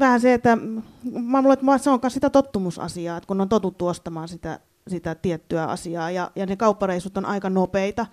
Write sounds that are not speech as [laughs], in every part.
vähän se, että mä luulen, että se on myös sitä tottumusasiaa, että kun on totuttu ostamaan sitä, sitä tiettyä asiaa ja, ja ne kauppareissut on aika nopeita,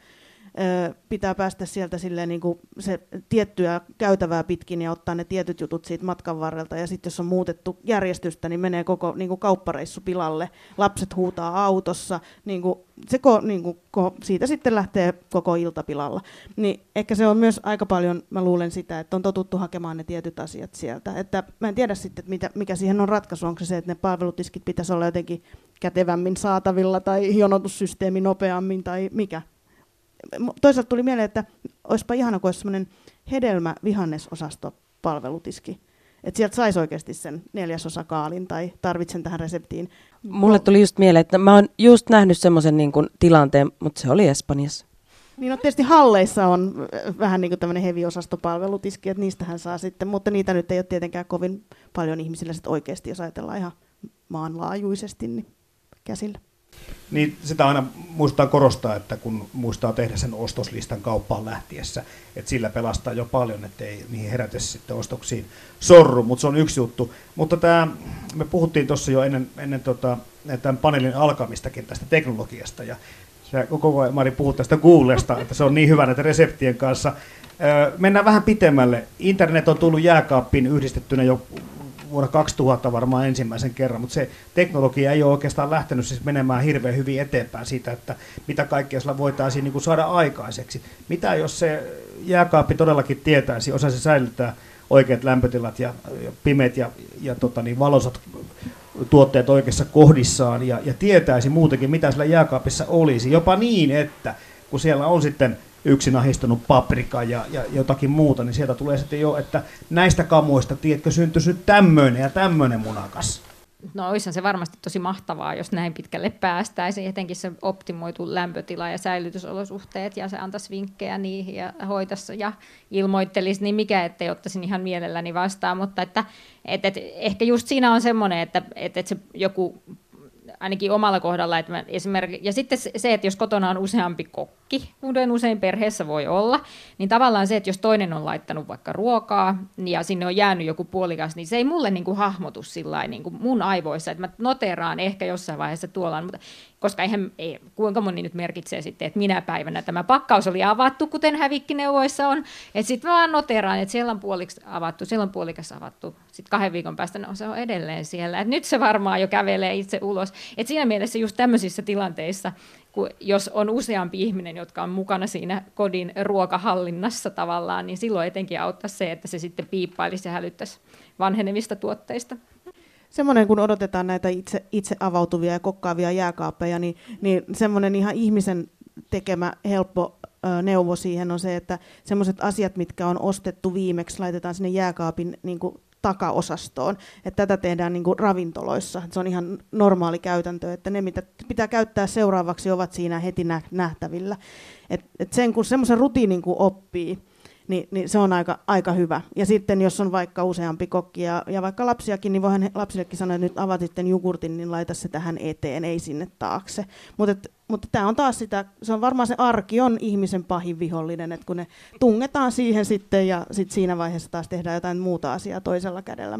pitää päästä sieltä silleen niin kuin se tiettyä käytävää pitkin ja ottaa ne tietyt jutut siitä matkan varrelta. Ja sitten jos on muutettu järjestystä, niin menee koko niin kuin kauppareissu pilalle. Lapset huutaa autossa. Niin kuin, se niin kuin, siitä sitten lähtee koko ilta pilalla. Niin ehkä se on myös aika paljon, mä luulen sitä, että on totuttu hakemaan ne tietyt asiat sieltä. Että mä en tiedä sitten, että mitä, mikä siihen on ratkaisu. Onko se se, että ne palvelutiskit pitäisi olla jotenkin kätevämmin saatavilla tai jonotussysteemi nopeammin tai mikä? Toisaalta tuli mieleen, että olisipa ihana, kun olisi semmoinen hedelmä-vihannesosasto palvelutiski. Että sieltä saisi oikeasti sen neljäsosa kaalin tai tarvitsen tähän reseptiin. Mulle tuli just mieleen, että mä oon just nähnyt semmoisen niin tilanteen, mutta se oli Espanjassa. Niin no tietysti halleissa on äh, vähän niin kuin tämmöinen heviosastopalvelutiski, että niistähän saa sitten, mutta niitä nyt ei ole tietenkään kovin paljon ihmisillä sitten oikeasti, jos ajatellaan ihan maanlaajuisesti, niin käsillä. Niin sitä aina muistaa korostaa, että kun muistaa tehdä sen ostoslistan kauppaan lähtiessä, että sillä pelastaa jo paljon, ettei niihin herätä sitten ostoksiin sorru, mutta se on yksi juttu. Mutta tämä, me puhuttiin tuossa jo ennen, ennen tota, tämän paneelin alkamistakin tästä teknologiasta, ja se koko ajan Mari puhuu tästä Googlesta, että se on niin hyvä näiden reseptien kanssa. Mennään vähän pitemmälle. Internet on tullut jääkaappiin yhdistettynä jo vuonna 2000 varmaan ensimmäisen kerran, mutta se teknologia ei ole oikeastaan lähtenyt siis menemään hirveän hyvin eteenpäin siitä, että mitä kaikkea sillä voitaisiin niin kuin saada aikaiseksi. Mitä jos se jääkaappi todellakin tietäisi, osaisi säilyttää oikeat lämpötilat ja, ja pimeät ja, ja tota niin, valosat tuotteet oikeassa kohdissaan ja, ja tietäisi muutenkin, mitä sillä jääkaapissa olisi. Jopa niin, että kun siellä on sitten yksin ahistunut paprika ja, ja jotakin muuta, niin sieltä tulee sitten jo, että näistä kamuista, tiedätkö, syntyisi nyt tämmöinen ja tämmöinen munakas. No olisihan se varmasti tosi mahtavaa, jos näin pitkälle päästäisiin, etenkin se optimoitu lämpötila ja säilytysolosuhteet, ja se antaisi vinkkejä niihin ja hoitaisi ja ilmoittelisi, niin mikä ettei ottaisin ihan mielelläni vastaan, mutta että, et, et, ehkä just siinä on semmoinen, että, et, et se joku ainakin omalla kohdalla. Että mä esimerkiksi, ja sitten se, että jos kotona on useampi kokki, kuten usein perheessä voi olla, niin tavallaan se, että jos toinen on laittanut vaikka ruokaa ja sinne on jäänyt joku puolikas, niin se ei mulle niin kuin hahmotu sillä niin kuin mun aivoissa, että mä noteraan ehkä jossain vaiheessa tuolla, mutta koska eihän, ei, kuinka moni nyt merkitsee sitten, että minä päivänä tämä pakkaus oli avattu, kuten hävikkineuvoissa on, että sitten vaan noteraan, että siellä on puoliksi avattu, siellä on puolikas avattu, sitten kahden viikon päästä no, se on edelleen siellä, että nyt se varmaan jo kävelee itse ulos, että siinä mielessä just tämmöisissä tilanteissa, kun jos on useampi ihminen, jotka on mukana siinä kodin ruokahallinnassa tavallaan, niin silloin etenkin auttaa se, että se sitten piippailisi ja hälyttäisi vanhenevista tuotteista. Semmoinen, kun odotetaan näitä itse, itse avautuvia ja kokkaavia jääkaappeja, niin, niin semmoinen ihan ihmisen tekemä helppo neuvo siihen on se, että semmoiset asiat, mitkä on ostettu viimeksi, laitetaan sinne jääkaapin niin kuin, takaosastoon. Että tätä tehdään niin kuin ravintoloissa. Se on ihan normaali käytäntö, että ne, mitä pitää käyttää seuraavaksi, ovat siinä heti nähtävillä. Et, et sen, kun semmoisen rutiinin kun oppii, niin, niin se on aika, aika hyvä. Ja sitten jos on vaikka useampi kokki ja, ja vaikka lapsiakin, niin voihan lapsillekin sanoa, että nyt avaat sitten jogurtin, niin laita se tähän eteen, ei sinne taakse. Mutta mutta tämä on taas sitä, se on varmaan se arki on ihmisen pahin vihollinen, että kun ne tungetaan siihen sitten ja sit siinä vaiheessa taas tehdään jotain muuta asiaa toisella kädellä.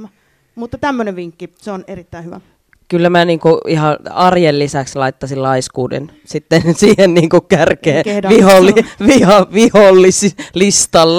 Mutta tämmöinen vinkki, se on erittäin hyvä kyllä mä niinku ihan arjen lisäksi laittaisin laiskuuden sitten [laughs] siihen niinku kärkeen viholli, viha, vihollislistalle.